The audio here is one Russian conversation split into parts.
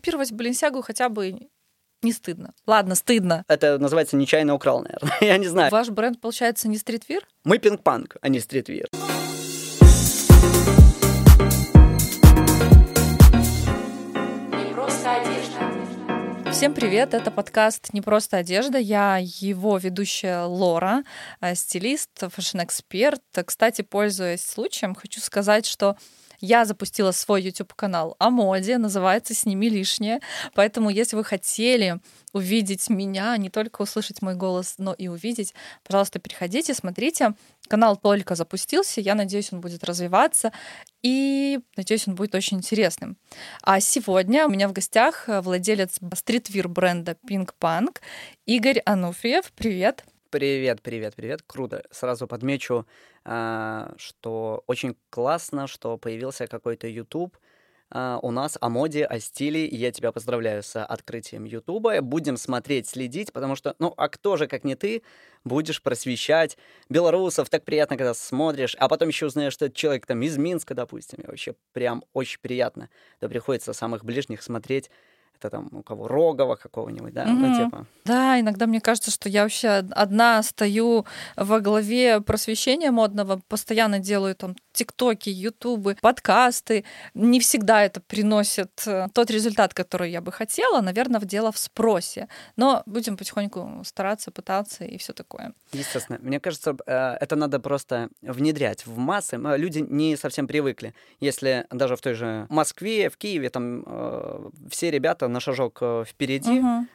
скопировать Баленсиагу хотя бы не стыдно. Ладно, стыдно. Это называется нечаянно украл, наверное. Я не знаю. Ваш бренд, получается, не streetwear? Мы Pink Punk, а не streetwear. Всем привет, это подкаст «Не просто одежда». Я его ведущая Лора, э, стилист, фэшн-эксперт. Кстати, пользуясь случаем, хочу сказать, что я запустила свой YouTube-канал о моде, называется «Сними лишнее». Поэтому, если вы хотели увидеть меня, не только услышать мой голос, но и увидеть, пожалуйста, переходите, смотрите. Канал только запустился, я надеюсь, он будет развиваться, и надеюсь, он будет очень интересным. А сегодня у меня в гостях владелец стритвир бренда Pink Punk Игорь Ануфриев. Привет! Привет, привет, привет. Круто. Сразу подмечу, что очень классно, что появился какой-то YouTube а, у нас о моде, о стиле. Я тебя поздравляю с открытием Ютуба. Будем смотреть, следить, потому что, ну, а кто же, как не ты, будешь просвещать белорусов? Так приятно, когда смотришь, а потом еще узнаешь, что это человек там из Минска, допустим. И вообще прям очень приятно. Да приходится самых ближних смотреть это там у кого Рогова какого-нибудь, да, mm-hmm. ну типа. Да, иногда мне кажется, что я вообще одна стою во главе просвещения модного, постоянно делаю там тиктоки, ютубы, подкасты. Не всегда это приносит э, тот результат, который я бы хотела. Наверное, в дело в спросе. Но будем потихоньку стараться, пытаться и все такое. Естественно. Мне кажется, э, это надо просто внедрять в массы. Люди не совсем привыкли. Если даже в той же Москве, в Киеве, там э, все ребята на шажок впереди, угу.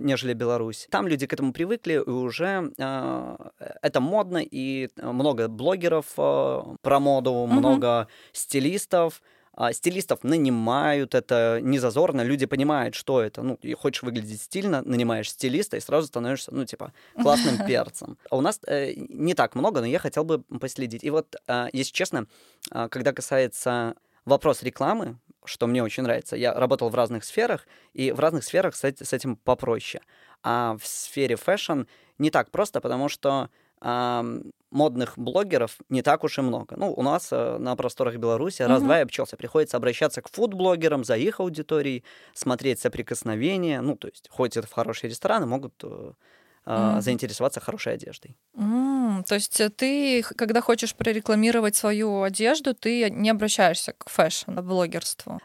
нежели Беларусь. Там люди к этому привыкли, и уже это модно, и много блогеров про моду угу. много стилистов. А стилистов нанимают, это не зазорно, люди понимают, что это. Ну, и хочешь выглядеть стильно, нанимаешь стилиста и сразу становишься, ну, типа, классным перцем. А у нас э, не так много, но я хотел бы последить. И вот, э, если честно, э, когда касается вопрос рекламы, что мне очень нравится, я работал в разных сферах, и в разных сферах с, с этим попроще. А в сфере фэшн не так просто, потому что модных блогеров не так уж и много. Ну, у нас э, на просторах Беларуси mm-hmm. раз-два и обчелся. Приходится обращаться к фуд-блогерам за их аудиторией, смотреть соприкосновения. Ну, то есть, это в хорошие рестораны, могут э, mm. заинтересоваться хорошей одеждой. Mm, то есть э, ты, когда хочешь прорекламировать свою одежду, ты не обращаешься к фэшн-блогерству?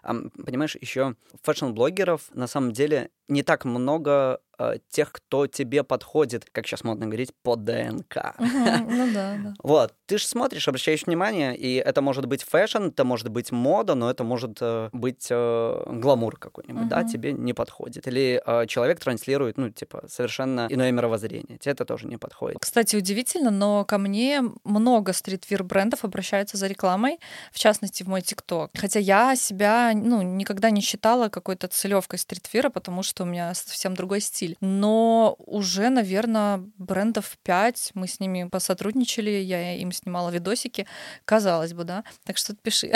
Понимаешь, еще фэшн-блогеров на самом деле не так много э, тех, кто тебе подходит, как сейчас модно говорить, по ДНК. ну да, да. Вот, ты же смотришь, обращаешь внимание, и это может быть фэшн, это может быть мода, но это может э, быть э, гламур какой-нибудь, да, тебе не подходит. Или э, человек транслирует, ну, типа, совершенно иное мировоззрение, тебе это тоже не подходит. Кстати, удивительно, но ко мне много streetwear брендов обращаются за рекламой, в частности, в мой ТикТок. Хотя я себя, ну, никогда не считала какой-то целевкой стритвира, потому что у меня совсем другой стиль стиль. Но уже, наверное, брендов 5 мы с ними посотрудничали, я им снимала видосики, казалось бы, да. Так что пиши.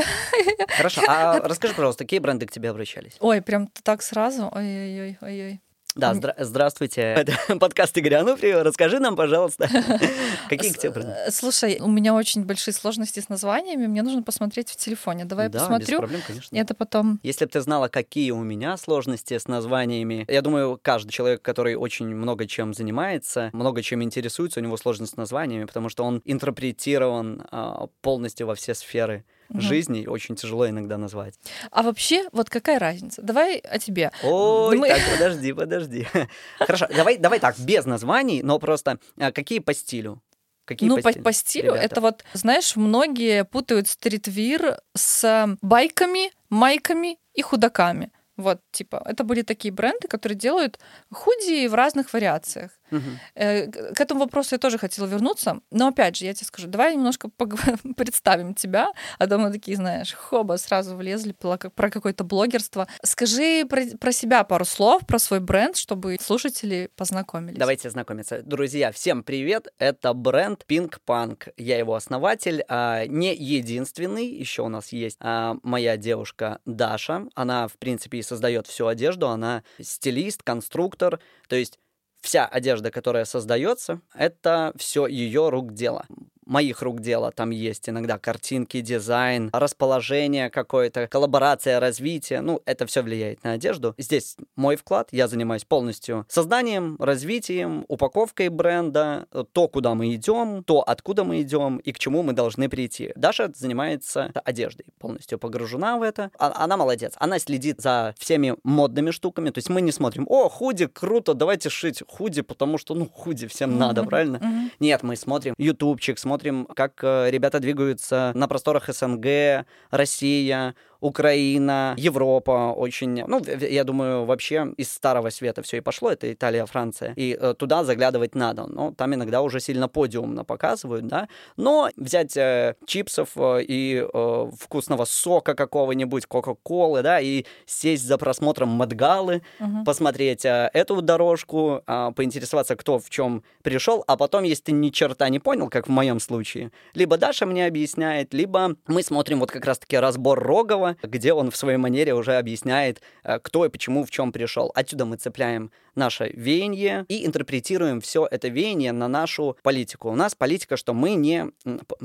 Хорошо. А расскажи, пожалуйста, какие бренды к тебе обращались? Ой, прям так сразу? Ой-ой-ой. Да, здра- здравствуйте. Это подкаст Игоря Ануфриева. Расскажи нам, пожалуйста, какие к тебе бренды? Слушай, у меня очень большие сложности с названиями, мне нужно посмотреть в телефоне. Давай да, я посмотрю. без проблем, конечно. Это потом... Если бы ты знала, какие у меня сложности с названиями, я думаю, каждый человек, который очень много чем занимается, много чем интересуется, у него сложность с названиями, потому что он интерпретирован а, полностью во все сферы угу. жизни очень тяжело иногда назвать. А вообще, вот какая разница? Давай о тебе. Ой, Мы... так, подожди, подожди. Хорошо, давай, давай так, без названий, но просто а, какие по стилю? Какие ну, по, стилю, по стилю ребята? это вот, знаешь, многие путают стритвир с байками, майками и худаками. Вот, типа, это были такие бренды, которые делают худи в разных вариациях. Угу. К этому вопросу я тоже хотела вернуться. Но опять же, я тебе скажу, давай немножко представим тебя, а то мы такие, знаешь, хоба, сразу влезли про какое-то блогерство. Скажи про, про себя пару слов, про свой бренд, чтобы слушатели познакомились. Давайте знакомиться. Друзья, всем привет! Это бренд Pink Punk. Я его основатель, а, не единственный. Еще у нас есть а, моя девушка Даша. Она, в принципе, и создает всю одежду. Она стилист, конструктор. То есть вся одежда, которая создается, это все ее рук дело. Моих рук дело. Там есть иногда картинки, дизайн, расположение какое-то, коллаборация, развитие. Ну, это все влияет на одежду. Здесь мой вклад. Я занимаюсь полностью созданием, развитием, упаковкой бренда, то, куда мы идем, то, откуда мы идем и к чему мы должны прийти. Даша занимается одеждой, полностью погружена в это. А, она молодец. Она следит за всеми модными штуками. То есть мы не смотрим, о, худи, круто, давайте шить худи, потому что, ну, худи всем надо, правильно? Нет, мы смотрим ютубчик, смотрим, как э, ребята двигаются на просторах СНГ, Россия, Украина, Европа очень, ну, я думаю, вообще из старого света все и пошло, это Италия, Франция, и э, туда заглядывать надо, но там иногда уже сильно подиумно показывают, да, но взять э, чипсов э, и э, вкусного сока какого-нибудь, Кока-Колы, да, и сесть за просмотром Мадгалы, угу. посмотреть э, эту дорожку, э, поинтересоваться, кто в чем пришел, а потом, если ты ни черта не понял, как в моем случае, либо Даша мне объясняет, либо мы смотрим вот как раз-таки разбор Рогова, где он в своей манере уже объясняет, э, кто и почему в чем пришел. Отсюда мы цепляем наше веяние и интерпретируем все это веяние на нашу политику. У нас политика, что мы не...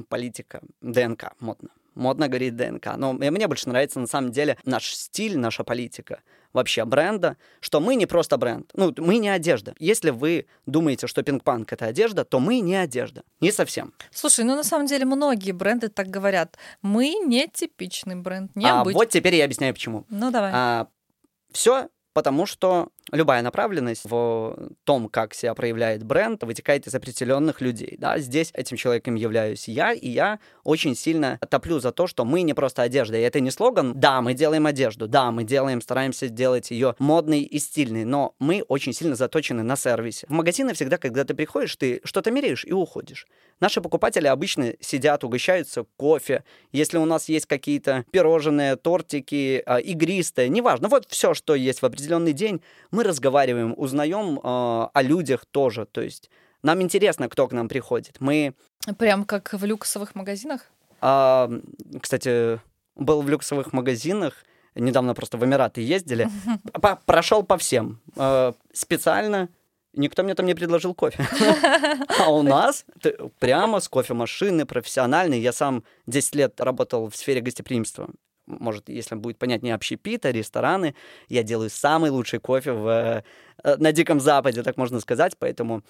Политика, ДНК, модно. Модно говорить ДНК. Но мне больше нравится на самом деле наш стиль, наша политика вообще бренда, что мы не просто бренд. Ну, мы не одежда. Если вы думаете, что пинг-панк — это одежда, то мы не одежда. Не совсем. Слушай, ну на самом деле многие бренды так говорят. Мы не типичный бренд, не а, Вот теперь я объясняю, почему. Ну, давай. А, все потому что любая направленность в том, как себя проявляет бренд, вытекает из определенных людей. Да? Здесь этим человеком являюсь я, и я очень сильно топлю за то, что мы не просто одежда. И это не слоган «да, мы делаем одежду», «да, мы делаем, стараемся делать ее модной и стильной», но мы очень сильно заточены на сервисе. В магазины всегда, когда ты приходишь, ты что-то меряешь и уходишь. Наши покупатели обычно сидят, угощаются кофе. Если у нас есть какие-то пирожные, тортики, э, игристые, неважно, вот все, что есть в определенный день, мы разговариваем, узнаем э, о людях тоже. То есть нам интересно, кто к нам приходит. Мы... Прям как в люксовых магазинах? А, кстати, был в люксовых магазинах, недавно просто в Эмираты ездили, прошел по всем. Э, специально никто мне там не предложил кофе. А у нас прямо с кофемашины, профессиональный. Я сам 10 лет работал в сфере гостеприимства может, если будет понятнее, общепита, рестораны. Я делаю самый лучший кофе в, э, на Диком Западе, так можно сказать, поэтому...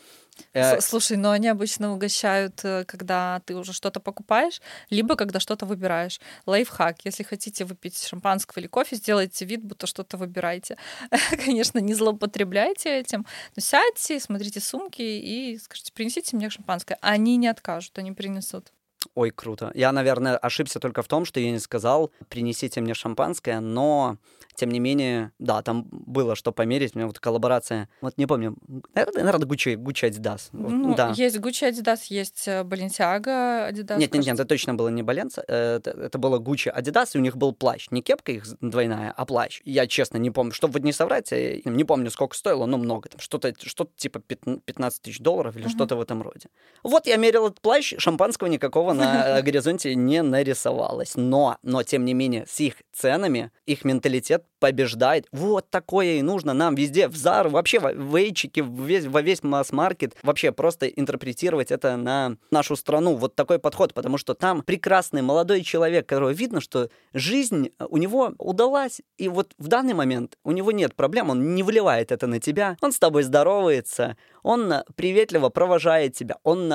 Э... Слушай, но они обычно угощают, э, когда ты уже что-то покупаешь, либо когда что-то выбираешь. Лайфхак. Если хотите выпить шампанского или кофе, сделайте вид, будто что-то выбираете. Конечно, не злоупотребляйте этим, но сядьте, смотрите сумки и скажите, принесите мне шампанское. Они не откажут, они принесут. Ой, круто. Я, наверное, ошибся только в том, что я не сказал, принесите мне шампанское, но тем не менее, да, там было что померить. У меня вот коллаборация, вот не помню, наверное, Gucci, Gucci Adidas. Ну, да. есть Gucci Adidas, есть э, Balenciaga Adidas. Нет, нет, нет, это точно было не Balenciaga, э, это, это было Gucci Adidas, и у них был плащ. Не кепка их двойная, а плащ. Я, честно, не помню, чтобы вот не соврать, я не помню, сколько стоило, но много. Там что-то что типа 15 тысяч долларов или uh-huh. что-то в этом роде. Вот я мерил этот плащ, шампанского никакого на горизонте не нарисовалось. Но, но, тем не менее, с их ценами, их менталитет побеждает. Вот такое и нужно нам везде, в Зару, вообще в Эйчике, весь, во весь масс-маркет. Вообще просто интерпретировать это на нашу страну. Вот такой подход, потому что там прекрасный молодой человек, которого видно, что жизнь у него удалась, и вот в данный момент у него нет проблем, он не выливает это на тебя, он с тобой здоровается, он приветливо провожает тебя, он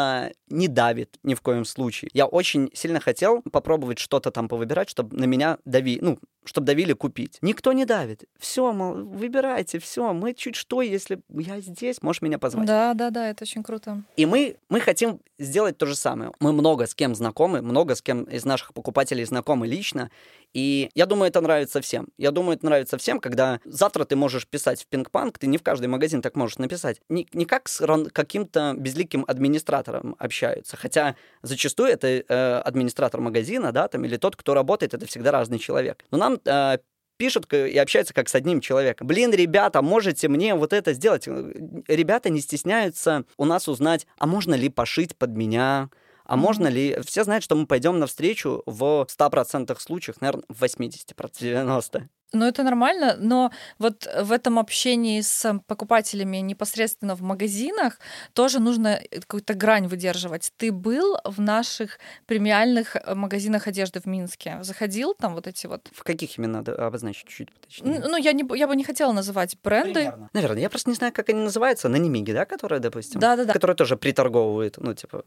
не давит ни в коем случае. Я очень сильно хотел попробовать что-то там повыбирать, чтобы на меня дави, ну, чтобы давили купить. Никто не давит. Все, мол, выбирайте, все, мы чуть что, если я здесь, можешь меня позвать. Да, да, да, это очень круто. И мы, мы хотим сделать то же самое. Мы много с кем знакомы, много с кем из наших покупателей знакомы лично, и я думаю, это нравится всем. Я думаю, это нравится всем, когда завтра ты можешь писать в Пинг-Панк, ты не в каждый магазин так можешь написать. Не, не как с каким-то безликим администратором общаются. Хотя зачастую это э, администратор магазина, да, там, или тот, кто работает, это всегда разный человек. Но нам э, пишут и общаются как с одним человеком. Блин, ребята, можете мне вот это сделать? Ребята не стесняются у нас узнать, а можно ли пошить под меня, А можно ли... Все знают, что мы пойдем навстречу в 100% случаях, наверное, в 80%, 90%. Ну, это нормально, но вот в этом общении с покупателями непосредственно в магазинах тоже нужно какую-то грань выдерживать. Ты был в наших премиальных э, магазинах одежды в Минске? Заходил там вот эти вот? В каких именно надо обозначить чуть поточнее? Ну, я, не, я бы не хотела называть бренды. Примерно. Наверное, я просто не знаю, как они называются. На Немиге, да, которые, допустим? Да-да-да. Которые тоже приторговывают, ну, типа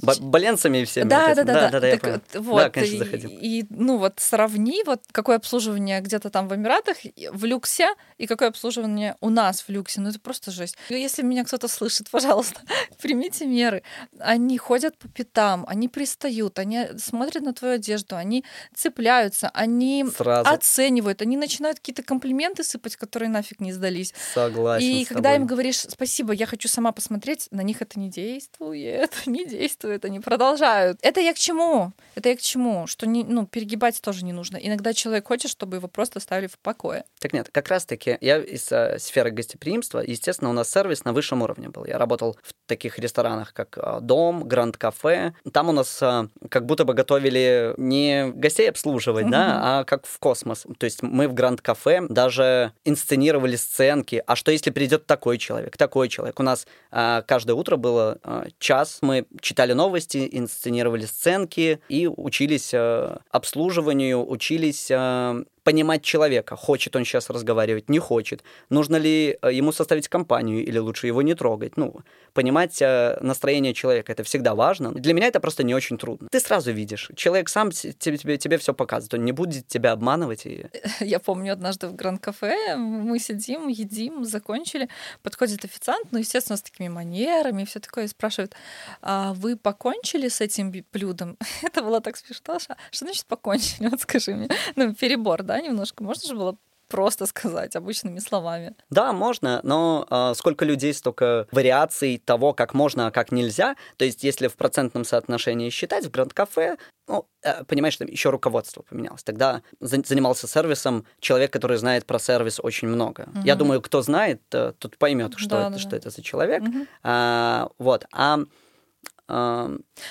Баленцами всеми. Да, да, да, да, да, да, я так, понял. Вот, Да, конечно, заходил. И, и, ну вот сравни, вот какое обслуживание где-то там в Эмиратах, в люксе, и какое обслуживание у нас в люксе. Ну это просто жесть. Если меня кто-то слышит, пожалуйста, примите меры. Они ходят по пятам, они пристают, они смотрят на твою одежду, они цепляются, они Сразу. оценивают, они начинают какие-то комплименты сыпать, которые нафиг не сдались. Согласен И когда тобой. им говоришь спасибо, я хочу сама посмотреть, на них это не действует, не действует, они продолжают. Это я к чему? Это я к чему? Что не, ну, перегибать тоже не нужно. Иногда человек хочет, чтобы его просто оставили в покое. Так нет, как раз-таки я из э, сферы гостеприимства, естественно, у нас сервис на высшем уровне был. Я работал в таких ресторанах, как э, Дом, Гранд Кафе. Там у нас э, как будто бы готовили не гостей обслуживать, да, а как в космос. То есть мы в Гранд Кафе даже инсценировали сценки. А что если придет такой человек, такой человек? У нас э, каждое утро было э, час, мы читали новости, инсценировали сценки и учились э, обслуживанию, учились э, понимать человека, хочет он сейчас разговаривать, не хочет, нужно ли э, ему составить компанию или лучше его не трогать. Ну, понимать э, настроение человека это всегда важно. Для меня это просто не очень трудно. Ты сразу видишь, человек сам тебе, тебе, тебе все показывает, он не будет тебя обманывать. И... Я помню однажды в Гранд-кафе мы сидим, едим, закончили, подходит официант, ну, естественно, с такими манерами все такое, и спрашивает, а вы покончили с этим блюдом? Это было так смешно. Что значит покончили? Вот скажи мне. Ну, перебор, да, немножко? Можно же было просто сказать обычными словами. Да, можно, но э, сколько людей, столько вариаций того, как можно, а как нельзя. То есть, если в процентном соотношении считать, в Гранд-кафе, ну, э, понимаешь, там еще руководство поменялось. Тогда за- занимался сервисом человек, который знает про сервис очень много. Я Мгм. думаю, кто знает, э, тот поймет, что, Да, это, да, что да. это за человек. Мгм. А, вот. А,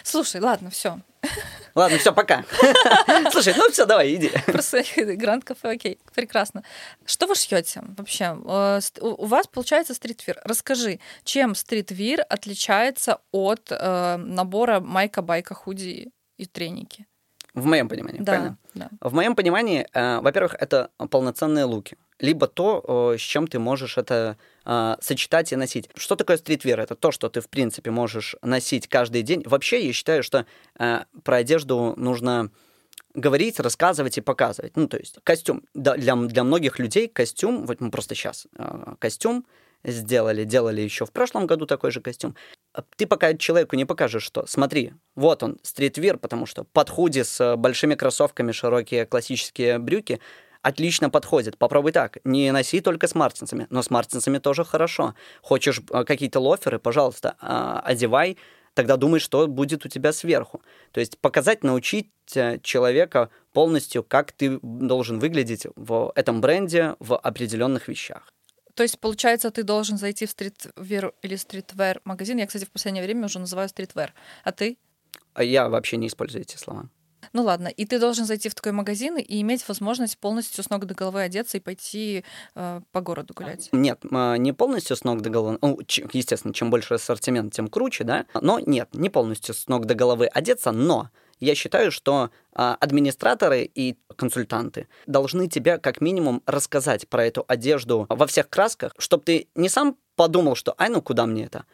Слушай, ладно, все. ладно, все, пока. Слушай, ну все, давай, иди. Просто гранд-кафе, окей, прекрасно. Что вы шьете вообще? Э, У вас получается стритвир. Расскажи, чем стритвир отличается от э, набора майка, байка, худи и треники? В моем понимании, правильно? Да, да. В моем понимании, э, во-первых, это полноценные луки. Либо то, э, с чем ты можешь это э, сочетать и носить. Что такое стритвер? Это то, что ты, в принципе, можешь носить каждый день. Вообще, я считаю, что э, про одежду нужно говорить, рассказывать и показывать. Ну, то есть костюм. Для, для многих людей костюм, вот мы просто сейчас костюм сделали, делали еще в прошлом году такой же костюм. А Ты пока человеку не покажешь, что смотри, вот он, стритвир, потому что под худи с большими кроссовками, широкие классические брюки отлично подходит. Попробуй так. Не носи только с мартинсами, но с мартинсами тоже хорошо. Хочешь э, какие-то лоферы, пожалуйста, а, одевай, тогда думай, что будет у тебя сверху. То есть показать, научить э, человека полностью, как ты должен выглядеть в этом бренде в определенных вещах. То есть, получается, ты должен зайти в streetwear или streetwear магазин. Я, кстати, в последнее время уже называю streetwear. А ты? А я вообще не использую эти слова. Ну ладно, и ты должен зайти в такой магазин и иметь возможность полностью с ног до головы одеться и пойти э, по городу гулять. Нет, а, не полностью с ног до головы. Ну, естественно, чем больше ассортимент, тем круче, да. Но нет, не полностью с ног до головы одеться, но я считаю, что а, администраторы и консультанты должны тебе как минимум рассказать про эту одежду во всех красках, чтобы ты не сам подумал, что «ай, ну куда мне это?»,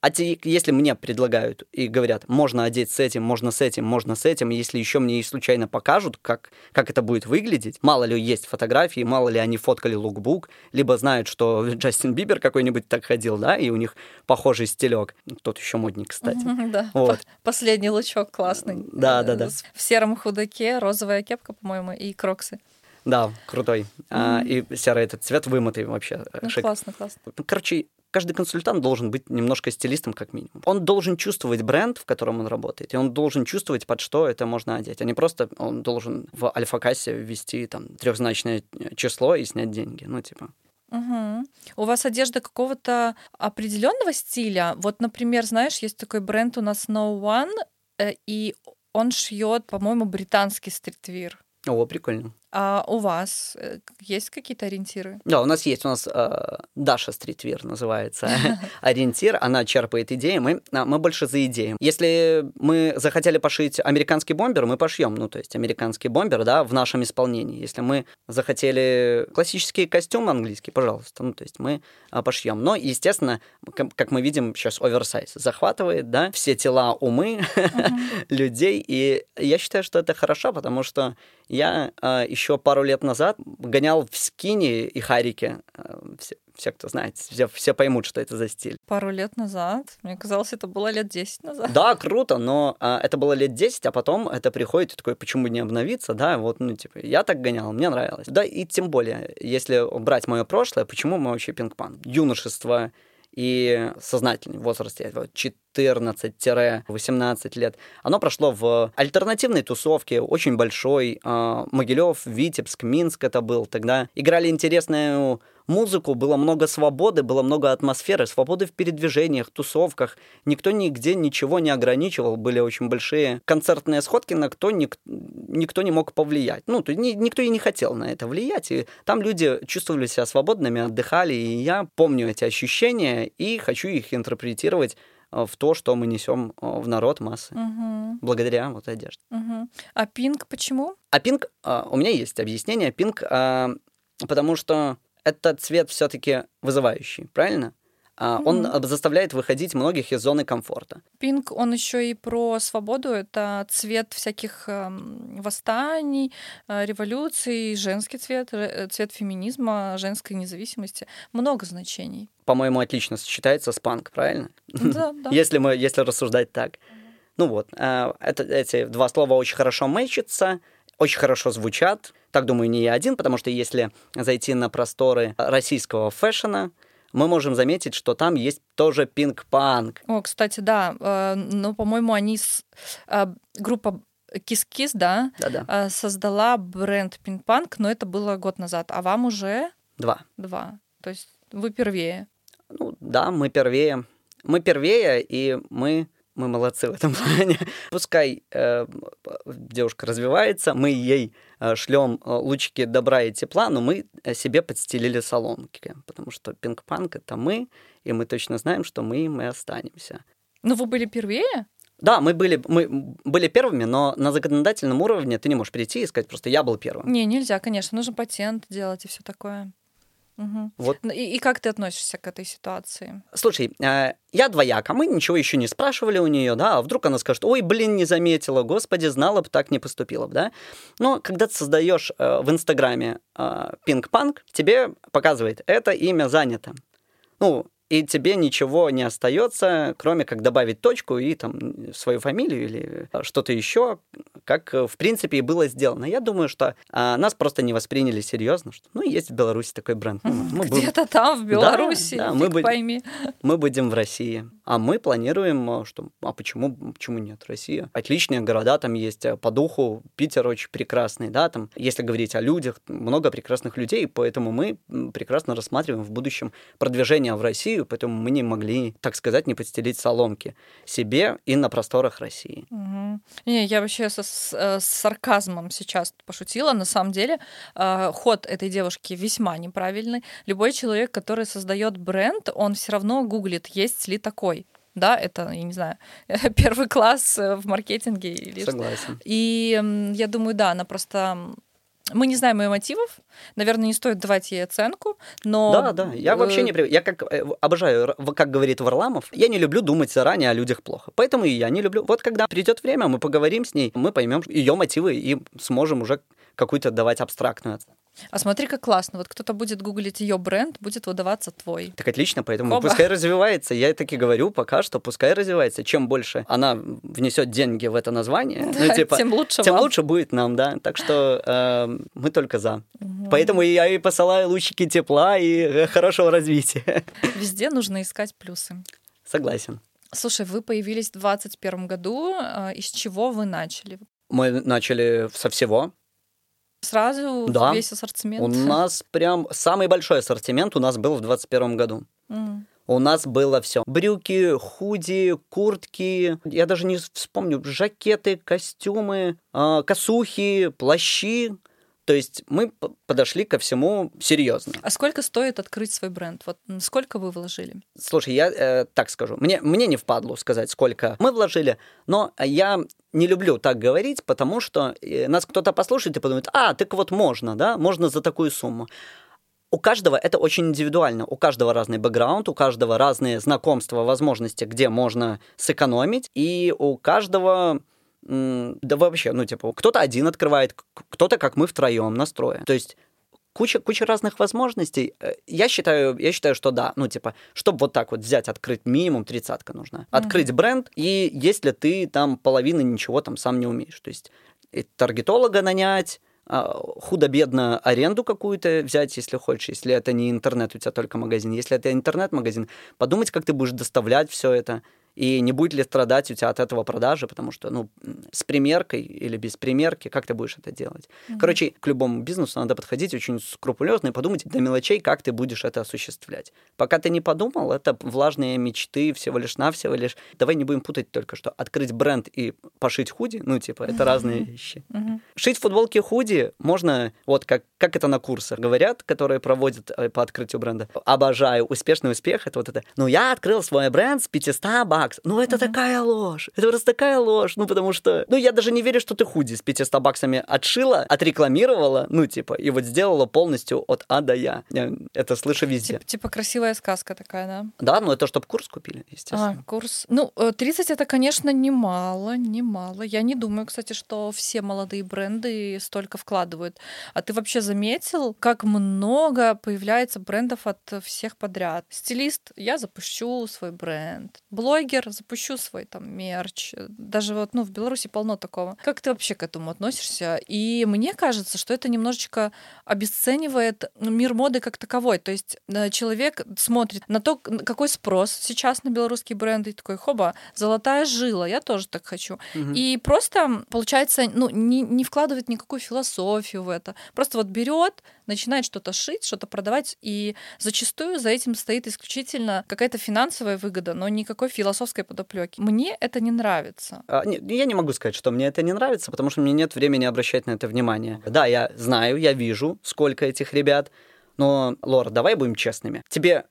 а те, если мне предлагают и говорят, можно одеть с этим, можно с этим, можно с этим, если еще мне и случайно покажут, как, как это будет выглядеть, мало ли есть фотографии, мало ли они фоткали лукбук, либо знают, что Джастин Бибер какой-нибудь так ходил, да, и у них похожий стилек. Тот еще модник, кстати. Да, Вот. по- последний лучок классный. Да, да, Э, да. В сером худаке, розовая кепка, по-моему, и кроксы. Да, крутой. А, и серый этот цвет вымытый вообще. э, Ну, шик. классно, классно. Короче, каждый консультант должен быть немножко стилистом, как минимум. Он должен чувствовать бренд, в котором он работает, и он должен чувствовать, под что это можно одеть, а не просто он должен в альфа-кассе ввести там трехзначное число и снять деньги. Ну, типа. Угу. У вас одежда какого-то определенного стиля? Вот, например, знаешь, есть такой бренд у нас No One, э, и он шьет, по-моему, британский стритвир. О, прикольно. А у вас э, есть какие-то ориентиры? Да, у нас есть. У нас э, Даша Стритвир называется ориентир. Она черпает идеи. Мы, а, мы больше за идеи. Если мы захотели пошить американский бомбер, мы пошьем. Ну, то есть американский бомбер, да, в нашем исполнении. Если мы захотели классический костюм английский, пожалуйста. Ну, то есть мы а, пошьем. Но, естественно, как мы видим, сейчас оверсайз захватывает, да, все тела, умы людей. И я считаю, что это хорошо, потому что я э, еще пару лет назад гонял в скине и харике. Э, все, все, кто знает, все, все поймут, что это за стиль. Пару лет назад? Мне казалось, это было лет 10 назад. Да, круто, но э, это было лет 10, а потом это приходит и такой, почему не обновиться, да, вот, ну, типа, я так гонял, мне нравилось. Да, и тем более, если брать мое прошлое, почему мы вообще пинг-пан? Юношество и сознательный возраст, 14-18 лет, оно прошло в альтернативной тусовке, очень большой. А, Могилев, Витебск, Минск это был. Тогда играли интересную музыку, было много свободы, было много атмосферы, свободы в передвижениях, тусовках. Никто нигде ничего не ограничивал, были очень большие концертные сходки, на кто ник- никто не мог повлиять. Ну, то ни, никто и не хотел на это влиять, и там люди чувствовали себя свободными, отдыхали, и я помню эти ощущения и хочу их интерпретировать э, в то, что мы несем э, в народ массы. Угу. Благодаря вот одежде. Угу. А пинг почему? А пинг, э, у меня есть объяснение. Пинг, потому что этот цвет все-таки вызывающий, правильно? Mm-hmm. Он заставляет выходить многих из зоны комфорта. Пинк, он еще и про свободу. Это цвет всяких э, восстаний, э, революций, женский цвет, э, цвет феминизма, женской независимости. Много значений. По-моему, отлично сочетается с панк, правильно? Да, да. если мы, если рассуждать так. Ну вот, э, это, эти два слова очень хорошо мэчатся очень хорошо звучат. Так думаю, не я один, потому что если зайти на просторы российского фэшена, мы можем заметить, что там есть тоже Pink Punk. О, кстати, да. Э, ну, по-моему, они с... Э, группа Кис-Кис, да, Да-да. Э, создала бренд Pink Punk, но это было год назад. А вам уже? Два. Два. То есть вы первее. Ну, да, мы первее. Мы первее, и мы мы молодцы в этом плане. Пускай э, девушка развивается, мы ей э, шлем э, лучики добра и тепла, но мы э, себе подстелили соломки, потому что пинг-панк это мы, и мы точно знаем, что мы им и останемся. Но вы были первее? Да, мы были, мы были первыми, но на законодательном уровне ты не можешь прийти и сказать просто «я был первым». Не, нельзя, конечно. Нужно патент делать и все такое. Угу. Вот. И, и как ты относишься к этой ситуации? Слушай, э, я двояк, а мы ничего еще не спрашивали у нее, да, а вдруг она скажет, ой, блин, не заметила, господи, знала бы, так не поступила бы, да. Но когда ты создаешь э, в Инстаграме э, пинг-панк, тебе показывает, это имя занято. Ну, и тебе ничего не остается, кроме как добавить точку и там свою фамилию или что-то еще, как в принципе и было сделано. Я думаю, что а, нас просто не восприняли серьезно, что ну есть в Беларуси такой бренд. Ну, мы Где-то будем... там в Беларуси, да, да, мы пойми. Мы будем в России, а мы планируем, что а почему почему нет Россия? Отличные города там есть э, по духу, Питер очень прекрасный, да, там если говорить о людях, много прекрасных людей, поэтому мы прекрасно рассматриваем в будущем продвижение в Россию Россию, поэтому мы не могли, так сказать, не подстелить соломки себе и на просторах России. Угу. Не, я вообще со, с, э, с сарказмом сейчас пошутила. На самом деле э, ход этой девушки весьма неправильный. Любой человек, который создает бренд, он все равно гуглит, есть ли такой да, это, я не знаю, первый класс э, в маркетинге. Или Согласен. Что. И я думаю, да, она просто мы не знаем ее мотивов, наверное, не стоит давать ей оценку, но... Да, да, я вообще не... Я как э, обожаю, как говорит Варламов, я не люблю думать заранее о людях плохо. Поэтому и я не люблю. Вот когда придет время, мы поговорим с ней, мы поймем ее мотивы и сможем уже какую-то давать абстрактную оценку. А смотри, как классно. Вот кто-то будет гуглить ее бренд, будет выдаваться твой. Так отлично, поэтому Оба. пускай развивается. Я таки говорю пока что, пускай развивается. Чем больше она внесет деньги в это название, да, ну, типа, тем лучше Тем вам. лучше будет нам, да. Так что э, мы только за. Угу. Поэтому я и посылаю лучики тепла и э, хорошего развития. Везде нужно искать плюсы. Согласен. Слушай, вы появились в 2021 году. Э, из чего вы начали? Мы начали со всего Сразу Да. весь ассортимент? У нас прям самый большой ассортимент у нас был в 2021 году. М. У нас было все. Брюки, худи, куртки. Я даже не вспомню. Жакеты, костюмы, а, косухи, плащи. То есть мы подошли ко всему серьезно. А сколько стоит открыть свой бренд? Вот сколько вы вложили? Слушай, я э, так скажу. Мне, мне не впадло сказать, сколько мы вложили, но я не люблю так говорить, потому что э, нас кто-то послушает и подумает, а, так вот можно, да, можно за такую сумму. У каждого это очень индивидуально. У каждого разный бэкграунд, у каждого разные знакомства, возможности, где можно сэкономить, и у каждого да вообще, ну, типа, кто-то один открывает, кто-то, как мы, втроем настроен. То есть куча, куча разных возможностей. Э, Я считаю, я считаю, что да. Ну, типа, чтобы вот так вот взять, открыть минимум тридцатка нужна. Открыть бренд, и если ты там половины ничего там сам не умеешь. То есть и таргетолога нанять, а, худо-бедно аренду какую-то взять, если хочешь, если это не интернет, у тебя только магазин. Если это интернет-магазин, подумать, как ты будешь доставлять все это, и не будет ли страдать у тебя от этого продажи, потому что, ну, с примеркой или без примерки, как ты будешь это делать? Короче, к любому бизнесу надо подходить очень скрупулезно и подумать до мелочей, как ты будешь это осуществлять. Пока ты не подумал, это влажные мечты всего лишь навсего лишь. Давай не будем путать только что. Открыть бренд и пошить худи, ну, типа, это разные вещи. Мгм. Шить футболки худи можно, вот как, как это на курсах говорят, которые проводят э, по открытию бренда. Обожаю. Успешный успех — это вот это. Ну, я открыл свой бренд с 500 баксов. Ну, это такая ложь. Это просто такая ложь. Ну, потому что... Ну, я даже не верю, что ты худи с 500 баксами отшила, отрекламировала, ну, типа, и вот сделала полностью от А до Я. Я это слышу везде. Типа, типа красивая сказка такая, да? Да, ну это чтобы курс купили, А, естественно. курс. Ну, э, 30 это, конечно, немало, немало. Я не думаю, кстати, что все молодые бренды столько вкладывают. А ты вообще заметил, как много появляется брендов от всех подряд? Стилист, я запущу свой бренд. Блогер, запущу свой там мерч. Даже вот, ну, в Беларуси полно такого. Как ты вообще к этому относишься? И мне кажется, что это немножечко обесценивает ну, мир моды как таковой. То есть э, человек смотрит на то, какой спрос сейчас на белорусские бренды, и такой, хоба, золотая жила, я тоже так хочу. Мгм. И просто, получается, ну, не, не вкладывает никакую философию в это. Просто вот берет, начинает что-то шить, что-то продавать, и зачастую за этим стоит исключительно какая-то финансовая выгода, но никакой философской подоплеки. Мне это не нравится. А, не- я не могу сказать, что мне это не нравится, потому что мне нет времени обращать на это внимание. Да, я знаю, я вижу, сколько этих ребят, но, Лора, давай будем честными. Тебе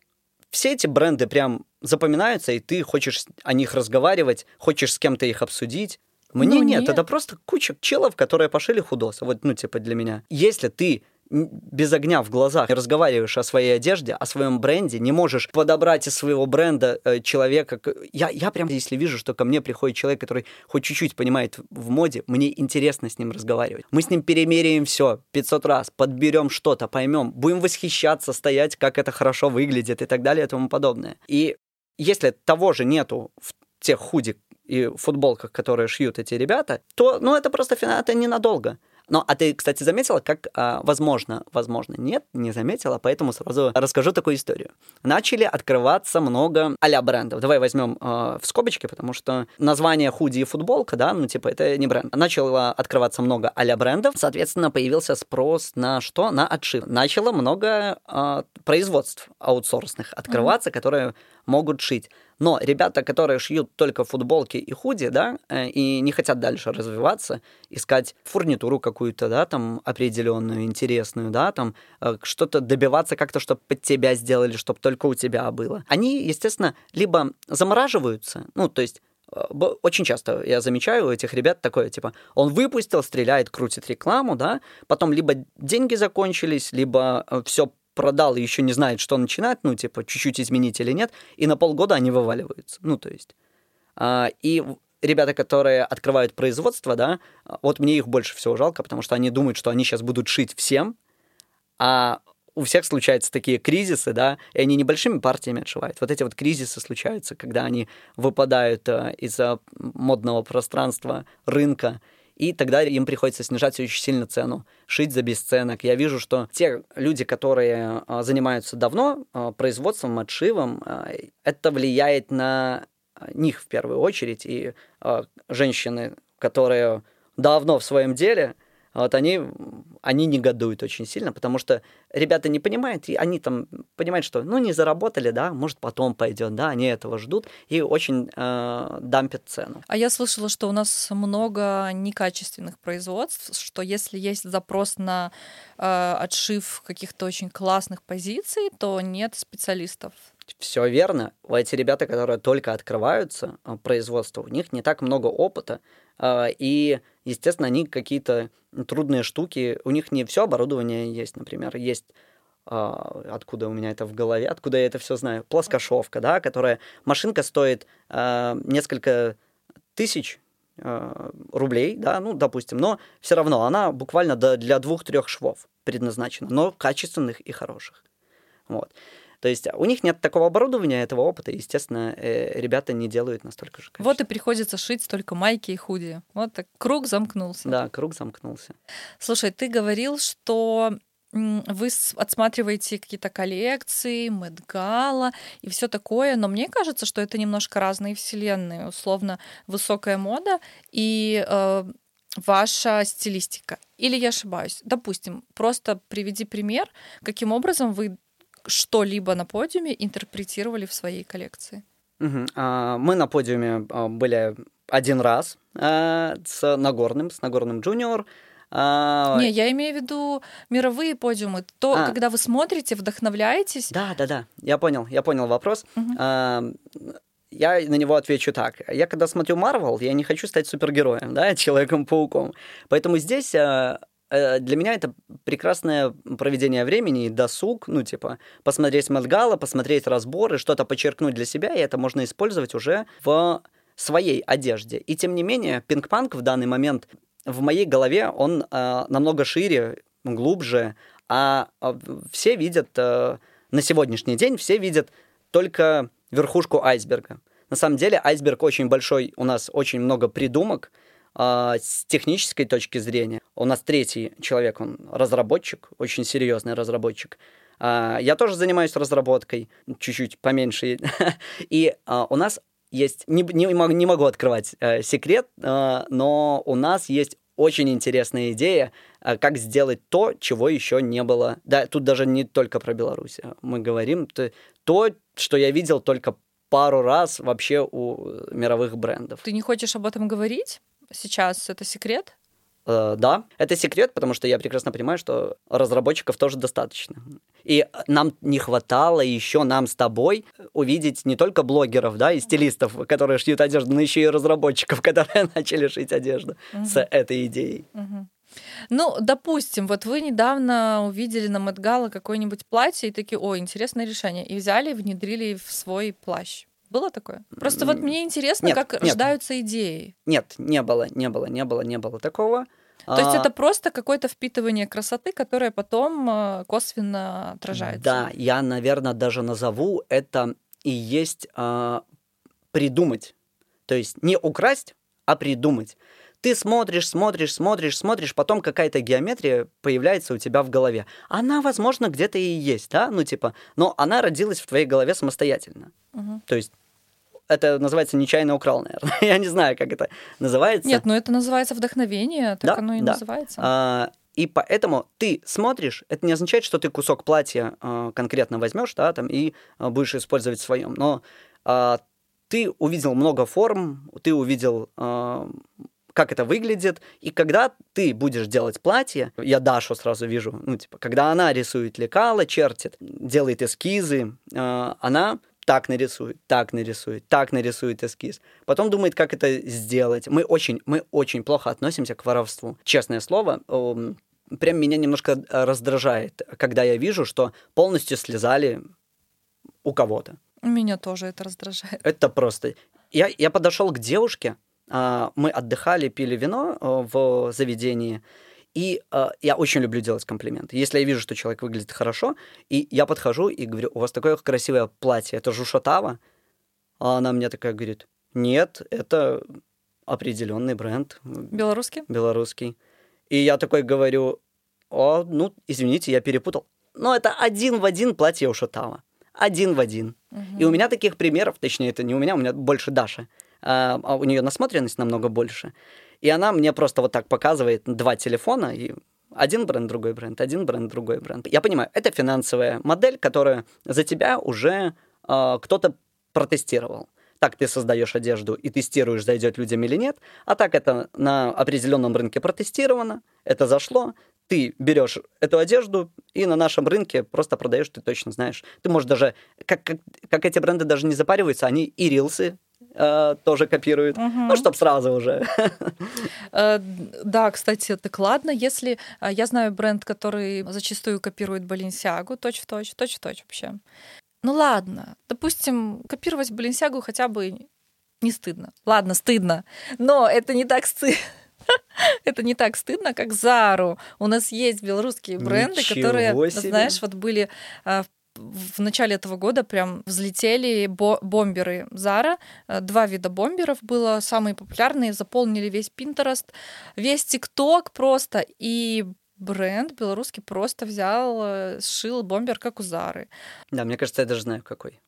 все эти бренды прям запоминаются, и ты хочешь о них разговаривать, хочешь с кем-то их обсудить. Мне Ну, нет, нет. это просто куча челов, которые пошили худосы. Вот, ну, типа, для меня. Если ты без огня в глазах разговариваешь о своей одежде, о своем бренде, не можешь подобрать из своего бренда э, человека. Я, я прям, если вижу, что ко мне приходит человек, который хоть чуть-чуть понимает в моде, мне интересно с ним разговаривать. Мы с ним перемеряем все 500 раз, подберем что-то, поймем, будем восхищаться, стоять, как это хорошо выглядит и так далее и тому подобное. И если того же нету в тех худи и футболках, которые шьют эти ребята, то, ну, это просто это ненадолго. Но, а ты, кстати, заметила, как, а, возможно, возможно, нет, не заметила, поэтому сразу расскажу такую историю. Начали открываться много а брендов. Давай возьмем э, в скобочки, потому что название худи и футболка, да, ну, типа, это не бренд. Начало открываться много а брендов, соответственно, появился спрос на что? На отшив. Начало много э, производств аутсорсных открываться, которые могут шить. Но ребята, которые шьют только футболки и худи, да, э, и не хотят дальше развиваться, искать фурнитуру какую-то, да, там, определенную, интересную, да, там, э, что-то добиваться как-то, чтобы под тебя сделали, чтобы только у тебя было. Они, естественно, либо замораживаются, ну, то есть э, очень часто я замечаю у этих ребят такое, типа, он выпустил, стреляет, крутит рекламу, да, потом либо деньги закончились, либо все продал и еще не знает, что начинать, ну, типа, чуть-чуть изменить или нет, и на полгода они вываливаются. Ну, то есть. а, и ребята, которые открывают производство, да, вот мне их больше всего жалко, потому что они думают, что они сейчас будут шить всем, а у всех случаются такие кризисы, да, и они небольшими партиями отшивают. Вот эти вот кризисы случаются, когда они выпадают э, из-за модного пространства рынка, и тогда им приходится снижать очень сильно цену, шить за бесценок. Я вижу, что те люди, которые а, занимаются давно а, производством, отшивом, а, это влияет на них в первую очередь, и женщины, которые давно в своем деле, Вот они, они негодуют очень сильно, потому что ребята не понимают, и они там понимают, что ну не заработали, да, может потом пойдет, да, они этого ждут и очень э, дампят цену. А я слышала, что у нас много некачественных производств, что если есть запрос на э, отшив каких-то очень классных позиций, то нет специалистов. Все верно. Эти ребята, которые только открываются, э, производство, у них не так много опыта, э, и, естественно, они какие-то трудные штуки, у них не все оборудование есть, например, есть а, откуда у меня это в голове, откуда я это все знаю, плоскошовка, да, которая, машинка стоит а, несколько тысяч а, рублей, да, ну, допустим, но все равно она буквально для двух-трех швов предназначена, но качественных и хороших. Вот. То есть у них нет такого оборудования, этого опыта, и, естественно, э, ребята не делают настолько же качественно. Вот и приходится шить только майки и худи. Вот так круг замкнулся. Да, круг замкнулся. Слушай, ты говорил, что вы отсматриваете какие-то коллекции, Мэдгала и все такое, но мне кажется, что это немножко разные вселенные. Условно, высокая мода и э, ваша стилистика. Или я ошибаюсь? Допустим, просто приведи пример, каким образом вы что-либо на подиуме интерпретировали в своей коллекции? Угу. А, мы на подиуме а, были один раз а, с Нагорным, с Нагорным Джуниор. А... Не, я имею в виду мировые подиумы. То, а. когда вы смотрите, вдохновляетесь. Да, да, да. Я понял, я понял вопрос. Угу. А, я на него отвечу так. Я когда смотрю Марвел, я не хочу стать супергероем, да, Человеком-пауком. Поэтому здесь а, для меня это прекрасное проведение времени и досуг, ну, типа, посмотреть Мадгала, посмотреть разборы, что-то подчеркнуть для себя, и это можно использовать уже в своей одежде. И тем не менее, пинг-панк в данный момент в моей голове, он э, намного шире, глубже, а, а все видят, э, на сегодняшний день все видят только верхушку айсберга. На самом деле айсберг очень большой, у нас очень много придумок, а, с технической точки зрения, у нас третий человек, он разработчик, очень серьезный разработчик. А, я тоже занимаюсь разработкой, чуть-чуть поменьше. И а, у нас есть, не, не, не могу открывать э, секрет, э, но у нас есть очень интересная идея, э, как сделать то, чего еще не было. Да, тут даже не только про Беларусь. Мы говорим то, то что я видел только пару раз вообще у мировых брендов. Ты не хочешь об этом говорить? Сейчас это секрет? Uh, да, это секрет, потому что я прекрасно понимаю, что разработчиков тоже достаточно. И нам не хватало еще нам с тобой увидеть не только блогеров, да, и стилистов, которые шьют одежду, но еще и разработчиков, которые начали шить одежду uh-huh. с этой идеей. Uh-huh. Ну, допустим, вот вы недавно увидели на Мэтгала какое-нибудь платье и такие, о, интересное решение, и взяли внедрили в свой плащ. Было такое? Просто вот мне интересно, нет, как нет. рождаются идеи. Нет, не было, не было, не было, не было такого. То есть а, это просто какое-то впитывание красоты, которое потом э, косвенно отражается. Да, я, наверное, даже назову это и есть а, придумать. То есть не украсть, а придумать. Ты смотришь, смотришь, смотришь, смотришь, потом какая-то геометрия появляется у тебя в голове. Она, возможно, где-то и есть, да, ну типа, но она родилась в твоей голове самостоятельно. Угу. То есть это называется нечаянно украл, наверное. Я не знаю, как это называется. Нет, но ну это называется вдохновение, так да, оно и да. называется. А, и поэтому ты смотришь, это не означает, что ты кусок платья а, конкретно возьмешь, да, там, и а, будешь использовать в своем. Но а, ты увидел много форм, ты увидел а, как это выглядит. И когда ты будешь делать платье, я Дашу сразу вижу, ну, типа, когда она рисует лекала, чертит, делает эскизы, э, она так нарисует, так нарисует, так нарисует эскиз. Потом думает, как это сделать. Мы очень, мы очень плохо относимся к воровству. Честное слово, прям меня немножко раздражает, когда я вижу, что полностью слезали у кого-то. Меня тоже это раздражает. Это просто... Я, я подошел к девушке, мы отдыхали, пили вино э, в заведении, и э, я очень люблю делать комплименты. Если я вижу, что человек выглядит хорошо, и я подхожу и говорю, у вас такое красивое платье, это Жушатава? А она мне такая говорит, нет, это определенный бренд. Белорусский? Белорусский. И я такой говорю, о, ну, извините, я перепутал. Но это один в один платье Ушатава. Один в один. Угу. И у меня таких примеров, точнее, это не у меня, у меня больше Даша. А, а у нее насмотренность намного больше. И она мне просто вот так показывает два телефона, и один бренд, другой бренд, один бренд, другой бренд. Я понимаю, это финансовая модель, которая за тебя уже э, кто-то протестировал. Так ты создаешь одежду и тестируешь, зайдет людям или нет. А так это на определенном рынке протестировано, это зашло, ты берешь эту одежду и на нашем рынке просто продаешь, ты точно знаешь. Ты можешь даже, как, как, как эти бренды даже не запариваются, они и рилсы э, тоже копируют, угу. ну, чтобы сразу уже. Э, да, кстати, так ладно, если э, я знаю бренд, который зачастую копирует Balenciaga, точь-в-точь, точь-в-точь вообще. Ну ладно, допустим, копировать Balenciaga хотя бы не стыдно. Ладно, стыдно, но это не так стыдно. Это не так стыдно, как Зару. У нас есть белорусские бренды, Ничего которые, себе. знаешь, вот были а, в начале этого года прям взлетели бо- бомберы Зара. Э, два вида бомберов было, самые популярные, заполнили весь Pinterest, весь ТикТок просто. И бренд белорусский просто взял, э, сшил бомбер, как у Зары. Да, мне кажется, я даже знаю, какой.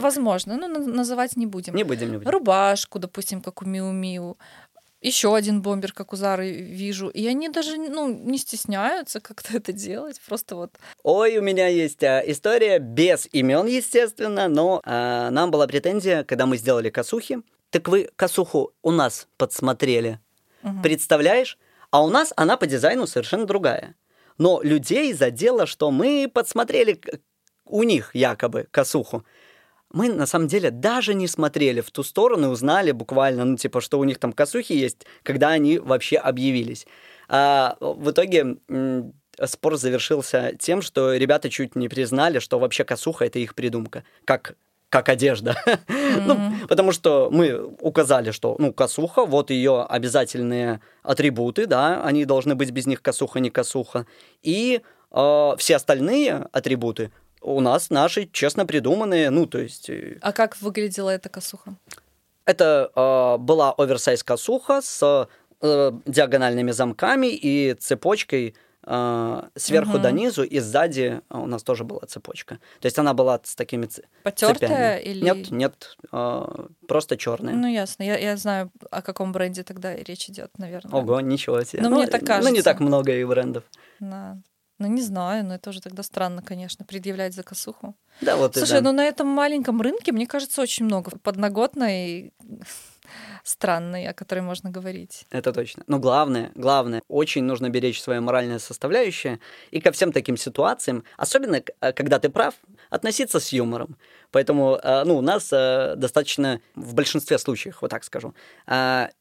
Возможно, ну называть не будем. Не будем, не будем. Рубашку, допустим, как у Миу Миу еще один бомбер, как у Зары, вижу. И они даже ну, не стесняются как-то это делать. Просто вот. Ой, у меня есть а, история без имен, естественно, но а, нам была претензия, когда мы сделали косухи. Так вы косуху у нас подсмотрели. Угу. Представляешь? А у нас она по дизайну совершенно другая. Но людей задело, что мы подсмотрели у них якобы косуху мы на самом деле даже не смотрели в ту сторону и узнали буквально, ну, типа, что у них там косухи есть, когда они вообще объявились. А в итоге спор завершился тем, что ребята чуть не признали, что вообще косуха это их придумка, как как одежда. Mm-hmm. ну, потому что мы указали, что ну, косуха, вот ее обязательные атрибуты, да, они должны быть без них косуха, не косуха. И э, все остальные атрибуты у нас наши честно придуманные, ну, то есть... Э, а как выглядела эта косуха? Это э, была оверсайз косуха с э, диагональными замками и цепочкой э, сверху угу. до низу, и сзади у нас тоже была цепочка. То есть она была с такими ц... Потертая или... Нет, нет, э, просто черная. Ну, ясно. Я, я знаю, о каком бренде тогда речь идет, наверное. Ого, ничего себе. Но ну, мне так кажется. Ну, не так много и брендов. Да. Ну, не знаю, но это уже тогда странно, конечно, предъявлять за косуху. Да, вот Слушай, да. ну на этом маленьком рынке, мне кажется, очень много подноготной странной, о которой можно говорить. Это точно. Но главное, главное, очень нужно беречь свое моральное составляющее и ко всем таким ситуациям, особенно э, когда ты прав, относиться с юмором. Поэтому, э, ну, у нас э, достаточно в большинстве случаев, вот так скажу,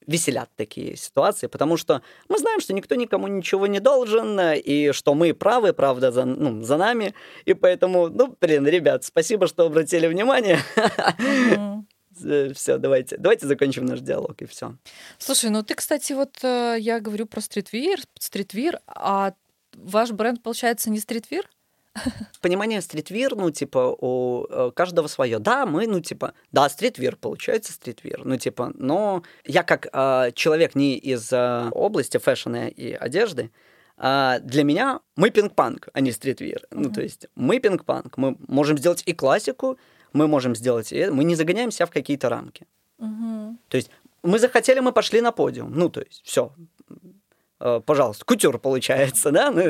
веселят такие ситуации, потому что мы знаем, что никто никому ничего не должен, и что мы правы, правда за, ну, за нами, и поэтому, ну, блин, ребят, спасибо, что обратили внимание. Mm-hmm. Э, все, давайте, давайте закончим наш диалог и все. Слушай, ну ты, кстати, вот э, я говорю про стритвир, стритвир, а ваш бренд получается не стритвир? Понимание стритвир, ну, типа, у э, каждого свое. Да, мы, ну, типа, да, стритвир, получается стритвир. Ну, типа, но я как э, человек не из э, области фэшена и одежды, э, для меня мы пинг-панк, а не стритвир. Mm-hmm. Ну, то есть мы пинг-панк. Мы можем сделать и классику, мы можем сделать это, мы не загоняем себя в какие-то рамки. Угу. То есть мы захотели, мы пошли на подиум. Ну, то есть, все. Э, пожалуйста, кутюр получается, да? Ну,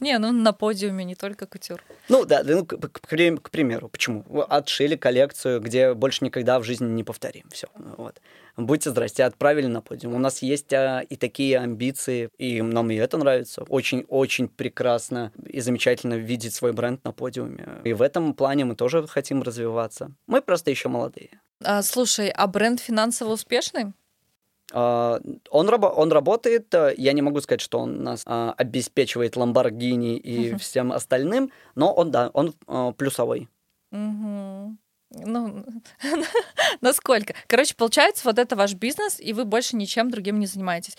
не, ну на подиуме не только кутюр. Ну да, ну, к, к, к примеру, почему? Отшили коллекцию, где больше никогда в жизни не повторим. Все. Вот. Будьте здрасте, отправили на подиум. У нас есть а, и такие амбиции, и нам и это нравится. Очень-очень прекрасно и замечательно видеть свой бренд на подиуме. И в этом плане мы тоже хотим развиваться. Мы просто еще молодые. А, слушай, а бренд финансово успешный? Uh, он, он работает, я не могу сказать, что он нас uh, обеспечивает Ламборгини и uh-huh. всем остальным, но он, да, он uh, плюсовой. Uh-huh. Ну, насколько? Короче, получается, вот это ваш бизнес, и вы больше ничем другим не занимаетесь.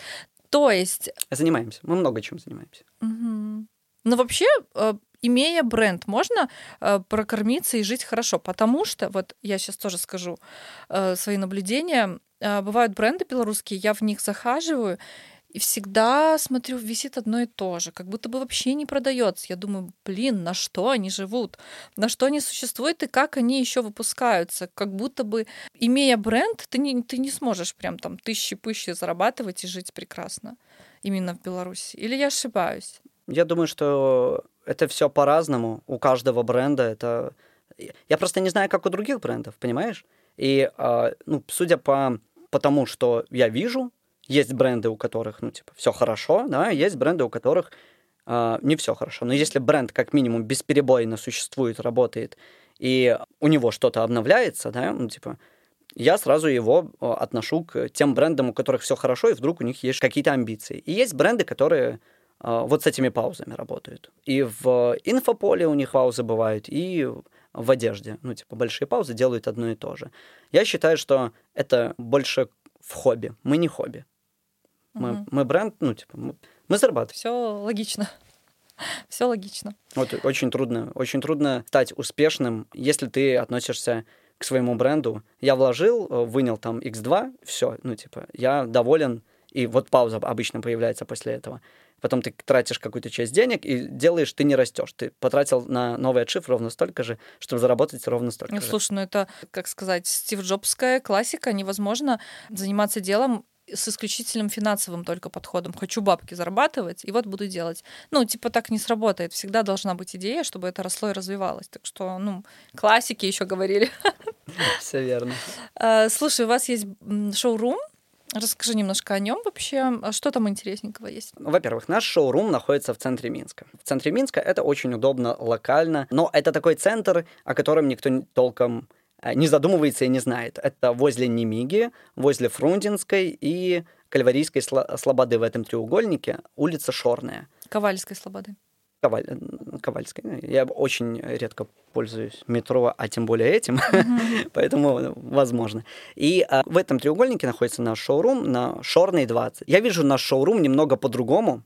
То есть... Занимаемся. Мы много чем занимаемся. Угу. Но вообще, э, имея бренд, можно э, прокормиться и жить хорошо. Потому что, вот я сейчас тоже скажу э, свои наблюдения, бывают бренды белорусские, я в них захаживаю, И всегда, смотрю, висит одно и то же, как будто бы вообще не продается. Я думаю, блин, на что они живут, на что они существуют и как они еще выпускаются. Как будто бы, имея бренд, ты не, ты не сможешь прям там тысячи-пыщи зарабатывать и жить прекрасно именно в Беларуси. Или я ошибаюсь? Я думаю, что это все по-разному. У каждого бренда это... Я просто не знаю, как у других брендов, понимаешь? И, э, ну, судя по, по тому, что я вижу, есть бренды, у которых, ну, типа, все хорошо, да, есть бренды, у которых э, не все хорошо. Но если бренд как минимум бесперебойно существует, работает, и у него что-то обновляется, да, ну, типа, я сразу его отношу к тем брендам, у которых все хорошо, и вдруг у них есть какие-то амбиции. И есть бренды, которые э, вот с этими паузами работают. И в инфополе у них паузы бывают, и в одежде. Ну, типа, большие паузы делают одно и то же. Я считаю, что это больше в хобби. Мы не хобби. Мы, угу. мы бренд, ну, типа, мы, мы зарабатываем. Все логично. Все логично. Вот очень трудно, очень трудно стать успешным, если ты относишься к своему бренду. Я вложил, э, вынял там X2, все, ну, типа, я доволен, и вот пауза обычно появляется после этого. Потом ты тратишь какую-то часть денег и делаешь, ты не растешь. Ты потратил на новый отшив ровно столько же, чтобы заработать ровно столько ну, же. Слушай, ну это, как сказать, Стив Джобская классика. Невозможно заниматься делом с исключительным финансовым только подходом. Хочу бабки зарабатывать, и вот буду делать. Ну, типа так не сработает. Всегда должна быть идея, чтобы это росло и развивалось. Так что, ну, классики еще говорили. Все верно. А, слушай, у вас есть шоурум, Расскажи немножко о нем вообще. А что там интересненького есть? Во-первых, наш шоурум находится в центре Минска. В центре Минска это очень удобно локально, но это такой центр, о котором никто толком Э, не задумывается и не знает. Это возле Немиги, возле Фрунзенской и Кальварийской Слободы в этом треугольнике улица Шорная. Ковальской Слободы. Коваль... Ковальской. Я очень редко пользуюсь метро, а тем более этим, mm-hmm. поэтому возможно. И а, в этом треугольнике находится наш шоурум на Шорной 20. Я вижу наш шоурум немного по-другому,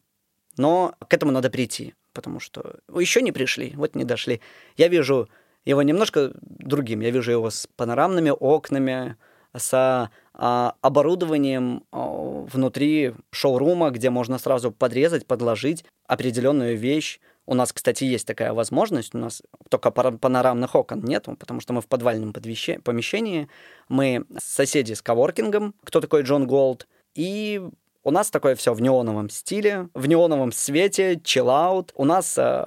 но к этому надо прийти, потому что еще не пришли, вот не дошли. Я вижу его немножко другим. Я вижу его с панорамными окнами, с а, оборудованием а, внутри шоурума, где можно сразу подрезать, подложить определенную вещь. У нас, кстати, есть такая возможность. У нас только панорамных окон нет, потому что мы в подвальном помещении. Мы соседи с коворкингом. Кто такой Джон Голд? И у нас такое все в неоновом стиле, в неоновом свете, чиллаут. У нас э,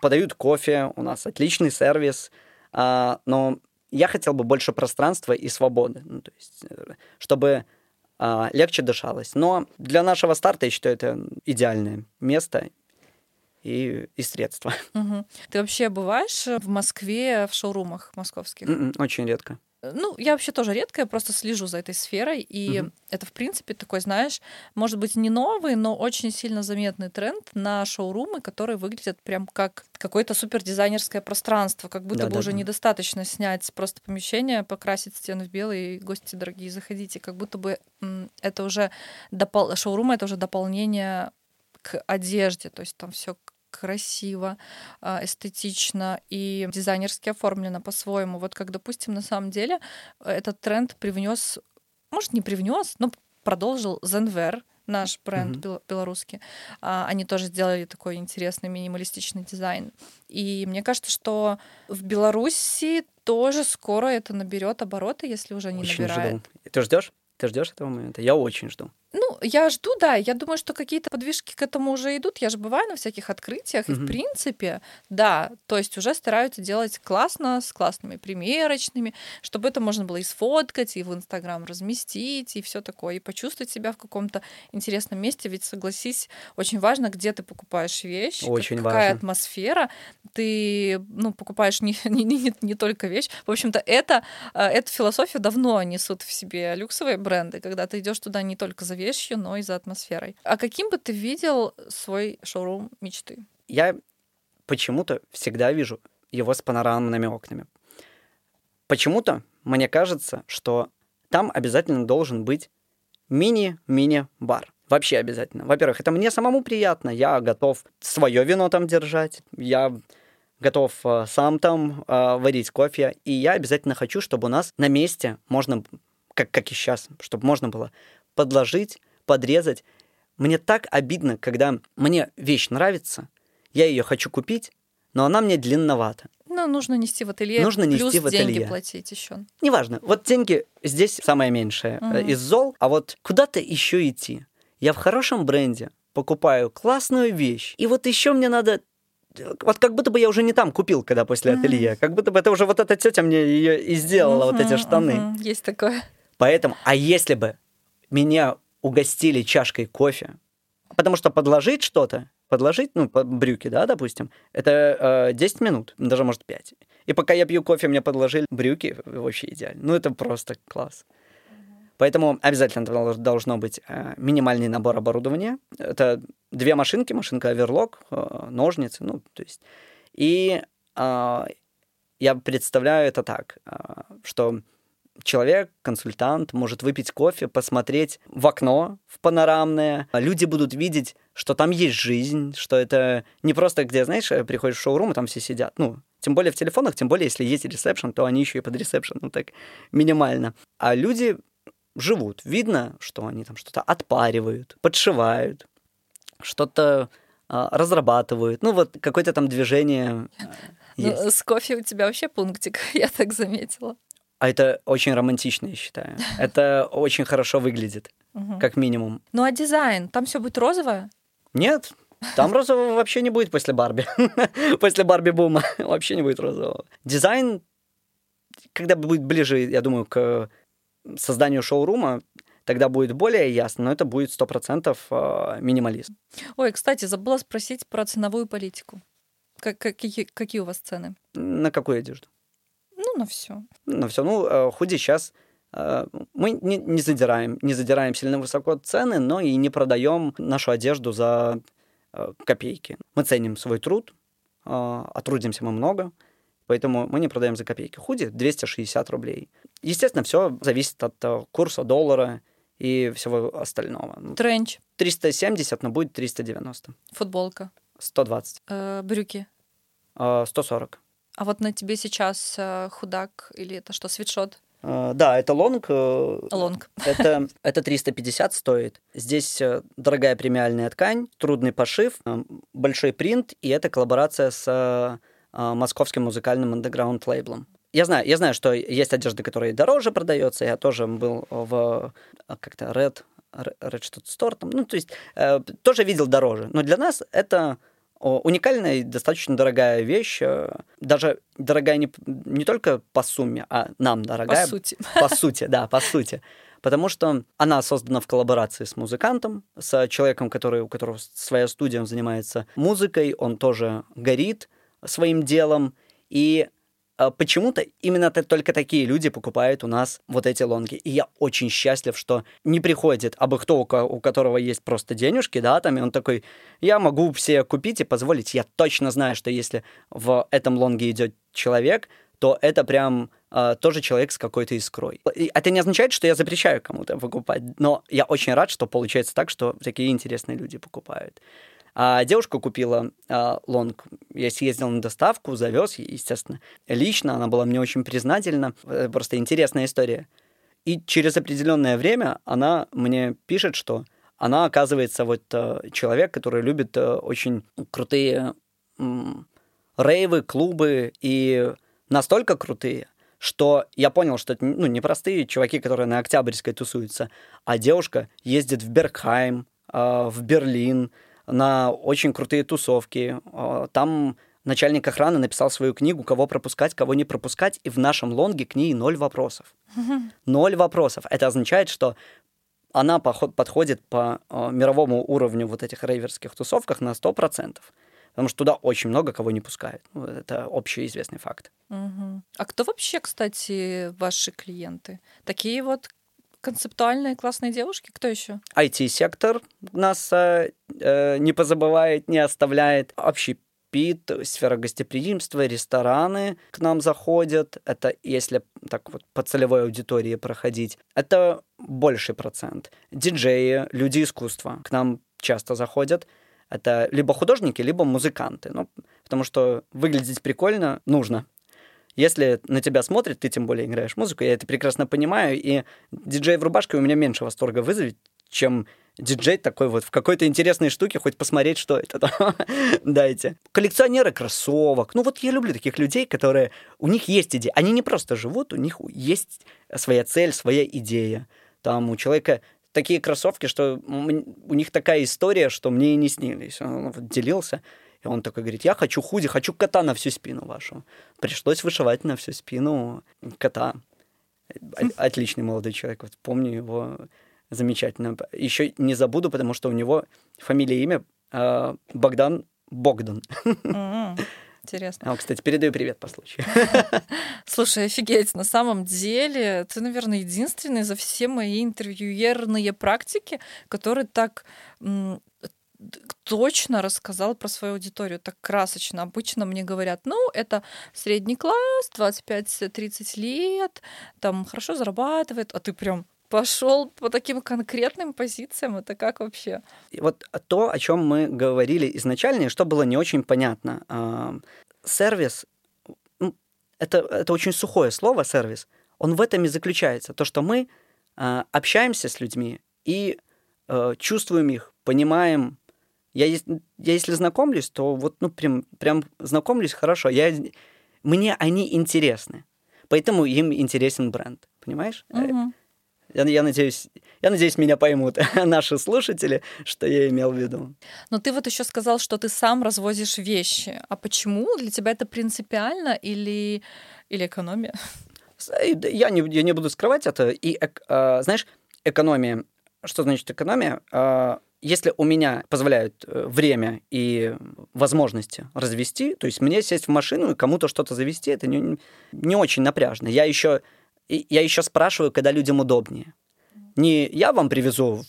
подают кофе, у нас отличный сервис, э, но я хотел бы больше пространства и свободы, ну, то есть, э, чтобы э, легче дышалось. Но для нашего старта я считаю это идеальное место и, и средства. Угу. Ты вообще бываешь в Москве в шоурумах московских? М-м, очень редко. Ну, я вообще тоже редко, я просто слежу за этой сферой, и угу. это, в принципе, такой, знаешь, может быть, не новый, но очень сильно заметный тренд на шоурумы, которые выглядят прям как какое-то супер дизайнерское пространство, как будто да, бы да, уже да. недостаточно снять просто помещение, покрасить стены в белый, гости дорогие, заходите, как будто бы это уже допол... шоурум это уже дополнение к одежде, то есть там все красиво, а, эстетично и дизайнерски оформлено по-своему. Вот как, допустим, на самом деле этот тренд привнес, может, не привнес, но продолжил Zenver, наш бренд mm-hmm. белорусский. А, они тоже сделали такой интересный минималистичный дизайн. И мне кажется, что в Беларуси тоже скоро это наберет обороты, если уже не Очень набирает. Жду. Ты ждешь? Ты ждешь этого момента? Я очень жду. Ну, я жду, да. Я думаю, что какие-то подвижки к этому уже идут. Я же бываю на всяких открытиях, mm-hmm. и в принципе, да, то есть уже стараются делать классно, с классными примерочными, чтобы это можно было и сфоткать, и в Инстаграм разместить, и все такое, и почувствовать себя в каком-то интересном месте. Ведь согласись, очень важно, где ты покупаешь вещь, очень какая важно. атмосфера. Ты ну, покупаешь не, не, не, не только вещь. В общем-то, это, э, эту философию давно несут в себе люксовые бренды, когда ты идешь туда не только за вещью, но и за атмосферой. А каким бы ты видел свой шоурум мечты? Я почему-то всегда вижу его с панорамными окнами. Почему-то мне кажется, что там обязательно должен быть мини-мини-бар. Вообще обязательно. Во-первых, это мне самому приятно. Я готов свое вино там держать. Я готов э, сам там э, варить кофе. И я обязательно хочу, чтобы у нас на месте можно, как, как и сейчас, чтобы можно было подложить, подрезать. мне так обидно, когда мне вещь нравится, я ее хочу купить, но она мне длинновата. Ну, нужно нести в ателье. Нужно плюс нести в деньги ателье. платить еще. Неважно. Вот деньги здесь самое меньшее Мгм. из зол, а вот куда-то еще идти. Я в хорошем бренде покупаю классную вещь, и вот еще мне надо э, вот как будто бы я уже не там купил, когда после Мгм. ателье. Как будто бы это уже вот эта тетя мне ее и сделала, вот эти штаны. мгм. Есть такое. Поэтому, а если бы меня угостили чашкой кофе, потому что подложить что-то, подложить, ну, брюки, да, допустим, это э, 10 минут, даже, может, 5. И пока я пью кофе, мне подложили брюки, вообще идеально. Ну, это просто класс. Поэтому обязательно дол- должно быть э, минимальный набор оборудования. Это две машинки, машинка оверлок, э, ножницы, ну, то есть. И э, я представляю это так, э, что человек, консультант, может выпить кофе, посмотреть в окно, в панорамное. Люди будут видеть, что там есть жизнь, что это не просто где, знаешь, э, приходишь в шоурум, и там все сидят. Ну, тем более в телефонах, тем более, если есть ресепшн, то они еще и под ресепшн, ну так минимально. А люди живут. Видно, что они там что-то отпаривают, подшивают, что-то а, разрабатывают. Ну, вот какое-то там движение а, Ну, есть. с кофе у тебя вообще пунктик, я так заметила. А это очень романтично, я считаю. Это очень хорошо выглядит, как минимум. Ну а дизайн? Там все будет розовое? Нет, там розового вообще не будет после Барби. После Барби-бума вообще не будет розового. Дизайн, когда будет ближе, я думаю, к созданию шоурума, тогда будет более ясно, но это будет 100% э, минимализм. Ой, кстати, забыла спросить про ценовую политику. Как, какие, какие у вас цены? На какую одежду? На все. Ну, все, ну, э, худи сейчас мы не, не задираем, не задираем сильно высоко цены, но и не продаем нашу одежду за э, копейки. Мы ценим свой труд, э, а трудимся мы много, поэтому мы не продаем за копейки. Худи 260 рублей. Естественно, все зависит от э, курса доллара и всего остального. Ну, Тренч, 370, но будет 390. футболка, 120. э, брюки. э, 140. А вот на тебе сейчас э, худак или это что, свитшот? Э, Да, это лонг. э, Лонг. Это, это 350 стоит. Здесь э, дорогая премиальная ткань, трудный пошив, большой принт, и это коллаборация с московским музыкальным андеграунд лейблом. Я знаю, я знаю, что есть одежда, которая дороже продается. Я тоже был в как-то Red, Red что-то Store, там, ну, то есть э, тоже видел дороже. Но для нас это уникальная и достаточно дорогая вещь. э, Даже дорогая не, не только по сумме, а нам дорогая По сути. по сути, да, по сути. Потому что она создана в коллаборации с музыкантом, с человеком, который, у которого своя студия, он занимается музыкой, он тоже горит своим делом. И почему-то именно только такие люди покупают у нас вот эти лонги. И я очень счастлив, что не приходит абы кто, у которого есть просто денежки, да, там, и он такой, я могу все купить и позволить. Я точно знаю, что если в этом лонге идет человек, то это прям а, тоже человек с какой-то искрой. И это не означает, что я запрещаю кому-то покупать, но я очень рад, что получается так, что такие интересные люди покупают. А девушка купила а, лонг. Я съездил на доставку, завез, естественно, лично. Она была мне очень признательна. Э, Просто интересная история. И через определенное время она мне пишет, что она, оказывается, вот э, человек, который любит э, очень крутые рейвы, клубы и настолько крутые, что я понял, что это ну, не простые чуваки, которые на Октябрьской тусуются, а девушка ездит в Бергхайм, э, в Берлин на очень крутые тусовки. Э, Там начальник охраны написал свою книгу «Кого пропускать, кого не пропускать», и в нашем лонге к ней ноль вопросов. Ноль вопросов. Это означает, что она подходит по э, мировому уровню вот этих рейверских тусовках на 100%. Потому что туда очень много кого не пускают. Ну, Это общеизвестный факт. Мгм. А кто вообще, кстати, ваши клиенты? Такие вот концептуальные классные девушки? Кто еще? IT-сектор нас э, э, не позабывает, не оставляет. Общий пит, сфера гостеприимства, рестораны к нам заходят. Это если так вот по целевой аудитории проходить. Это больший процент. Диджеи, люди искусства к нам часто заходят. Это либо художники, либо музыканты. Ну, потому что выглядеть прикольно нужно. Если на тебя смотрят, ты тем более играешь музыку, я это прекрасно понимаю, и диджей в рубашке у меня меньше восторга вызовет, чем диджей такой вот в какой-то интересной штуке, хоть посмотреть, что это там. Дайте. Коллекционеры кроссовок. Ну вот я люблю таких людей, которые... У них есть идея. Они не просто живут, у них есть своя цель, своя идея. Там у человека такие кроссовки, что у них такая история, что мне и не снились. Он делился. И он такой говорит, я хочу худи, хочу кота на всю спину вашу. Пришлось вышивать на всю спину кота. Отличный молодой человек. Вот помню его замечательно. Еще не забуду, потому что у него фамилия и имя э, Богдан Богдан. Интересно. А, кстати, передаю привет по случаю. Слушай, офигеть, на самом деле ты, наверное, единственный за все мои интервьюерные практики, который так точно рассказал про свою аудиторию, так красочно. Обычно мне говорят, ну, это средний класс, 25-30 лет, там хорошо зарабатывает, а ты прям пошел по таким конкретным позициям. Это как вообще? Вот то, о чем мы говорили изначально, и что было не очень понятно. А, сервис, ну, это, это очень сухое слово, сервис. Он в этом и заключается. То, что мы а, общаемся с людьми и а, чувствуем их, понимаем. Я, я если знакомлюсь, то вот ну прям, прям знакомлюсь хорошо. Я, мне они интересны. Поэтому им интересен бренд. Понимаешь? Угу. Я, я, надеюсь, я надеюсь, меня поймут наши слушатели, что я имел в виду. Но ты вот еще сказал, что ты сам развозишь вещи. А почему? Для тебя это принципиально или, или экономия? Я не, я не буду скрывать это. И, э, знаешь, экономия. Что значит экономия? Э, если у меня позволяют э, время и возможности развести, то есть мне сесть в машину и кому-то что-то завести, это не, не очень напряжно. Я еще я еще спрашиваю, когда людям удобнее. Не я вам привезу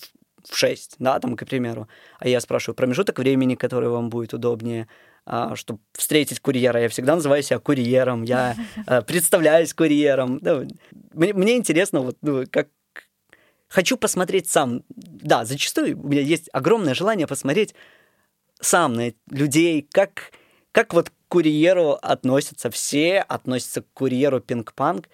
в 6, да, там, к примеру, а я спрашиваю промежуток времени, который вам будет удобнее, а, чтобы встретить курьера. Я всегда называю себя курьером, я а, представляюсь курьером. Мне, мне интересно, вот, ну, как, хочу посмотреть сам. Да, зачастую у меня есть огромное желание посмотреть сам на людей, как, как вот к курьеру относятся. Все относятся к курьеру пинг-панк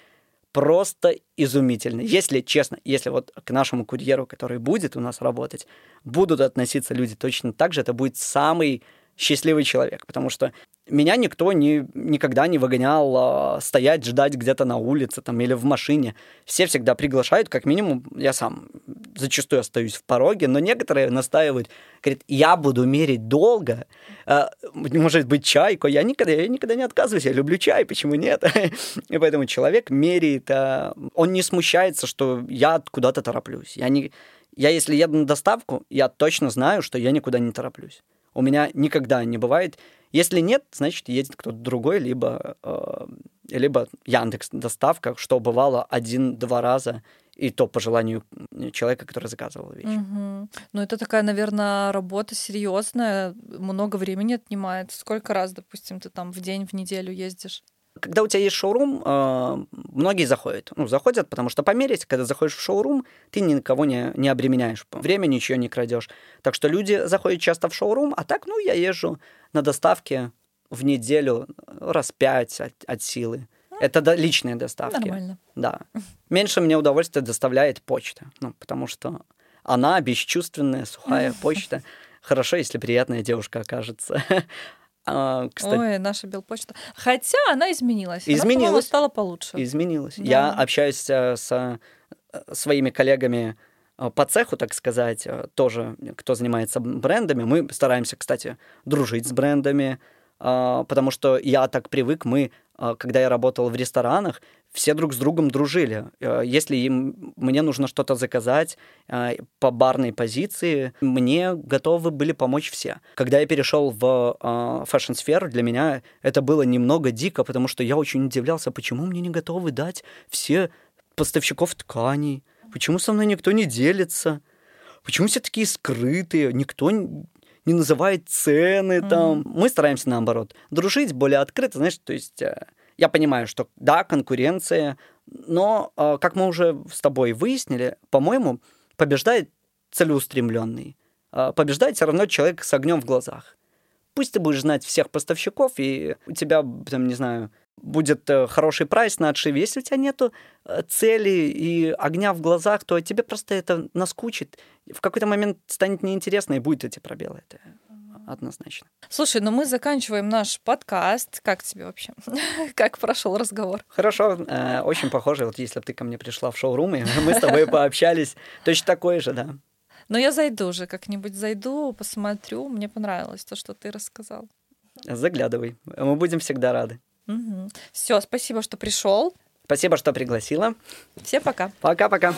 просто изумительно. Если честно, если вот к нашему курьеру, который будет у нас работать, будут относиться люди точно так же, это будет самый счастливый человек, потому что меня никто не, никогда не выгонял а, стоять, ждать где-то на улице там, или в машине. Все всегда приглашают, как минимум, я сам зачастую остаюсь в пороге, но некоторые настаивают, говорят, я буду мерить долго, а, может быть, чайку, я никогда, я никогда не отказываюсь, я люблю чай, почему нет? И поэтому человек меряет, а, он не смущается, что я куда-то тороплюсь. Я, не, я если еду на доставку, я точно знаю, что я никуда не тороплюсь. У меня никогда не бывает. Если нет, значит, едет кто-то другой, либо, э, либо Яндекс доставка, что бывало один-два раза, и то по желанию человека, который заказывал вещи. Угу. Ну, это такая, наверное, работа серьезная, много времени отнимает. Сколько раз, допустим, ты там в день, в неделю ездишь? Когда у тебя есть шоурум, э, многие заходят. Ну, заходят, потому что померить, когда заходишь в шоурум, ты никого не, не обременяешь. Время ничего не крадешь. Так что люди заходят часто в шоурум, а так, ну, я езжу на доставке в неделю раз пять от, от силы. Это до, личные доставки. Нормально. Да. Меньше мне удовольствие доставляет почта. Ну, потому что она бесчувственная, сухая почта. Хорошо, если приятная девушка окажется. А, кстати, Ой, наша Белпочта. Хотя она изменилась. Изменилась. Она, стала получше. Изменилась. Да. Я общаюсь э, с э, своими коллегами э, по цеху, так сказать, тоже, кто занимается брендами. Мы стараемся, кстати, дружить с брендами, потому что я так привык, мы, когда я работал в ресторанах, все друг с другом дружили. Э, если им, мне нужно что-то заказать э, по барной позиции, мне готовы были помочь все. Когда я перешел в э, фэшн-сферу, для меня это было немного дико, потому что я очень удивлялся, почему мне не готовы дать все поставщиков тканей, почему со мной никто не делится, почему все такие скрытые, никто не называет цены там. Mm-hmm. Мы стараемся наоборот дружить более открыто, знаешь, то есть я понимаю, что да, конкуренция, но, а, как мы уже с тобой выяснили, по-моему, побеждает целеустремленный. А, побеждает все равно человек с огнем в глазах. Пусть ты будешь знать всех поставщиков, и у тебя, там, не знаю, будет э, хороший прайс на отшиве. Если у тебя нету э, цели и огня в глазах, то тебе просто это наскучит. В какой-то момент станет неинтересно, и будет эти пробелы. Однозначно. Слушай, ну мы заканчиваем наш подкаст. Как тебе вообще? как прошел разговор? Хорошо, э, очень похоже. Вот если бы ты ко мне пришла в шоурум, и мы с тобой пообщались, точно такое же, да. Но я зайду уже как-нибудь, зайду, посмотрю. Мне понравилось то, что ты рассказал. Заглядывай. Мы будем всегда рады. Угу. Все, спасибо, что пришел. Спасибо, что пригласила. Всем пока. Пока-пока.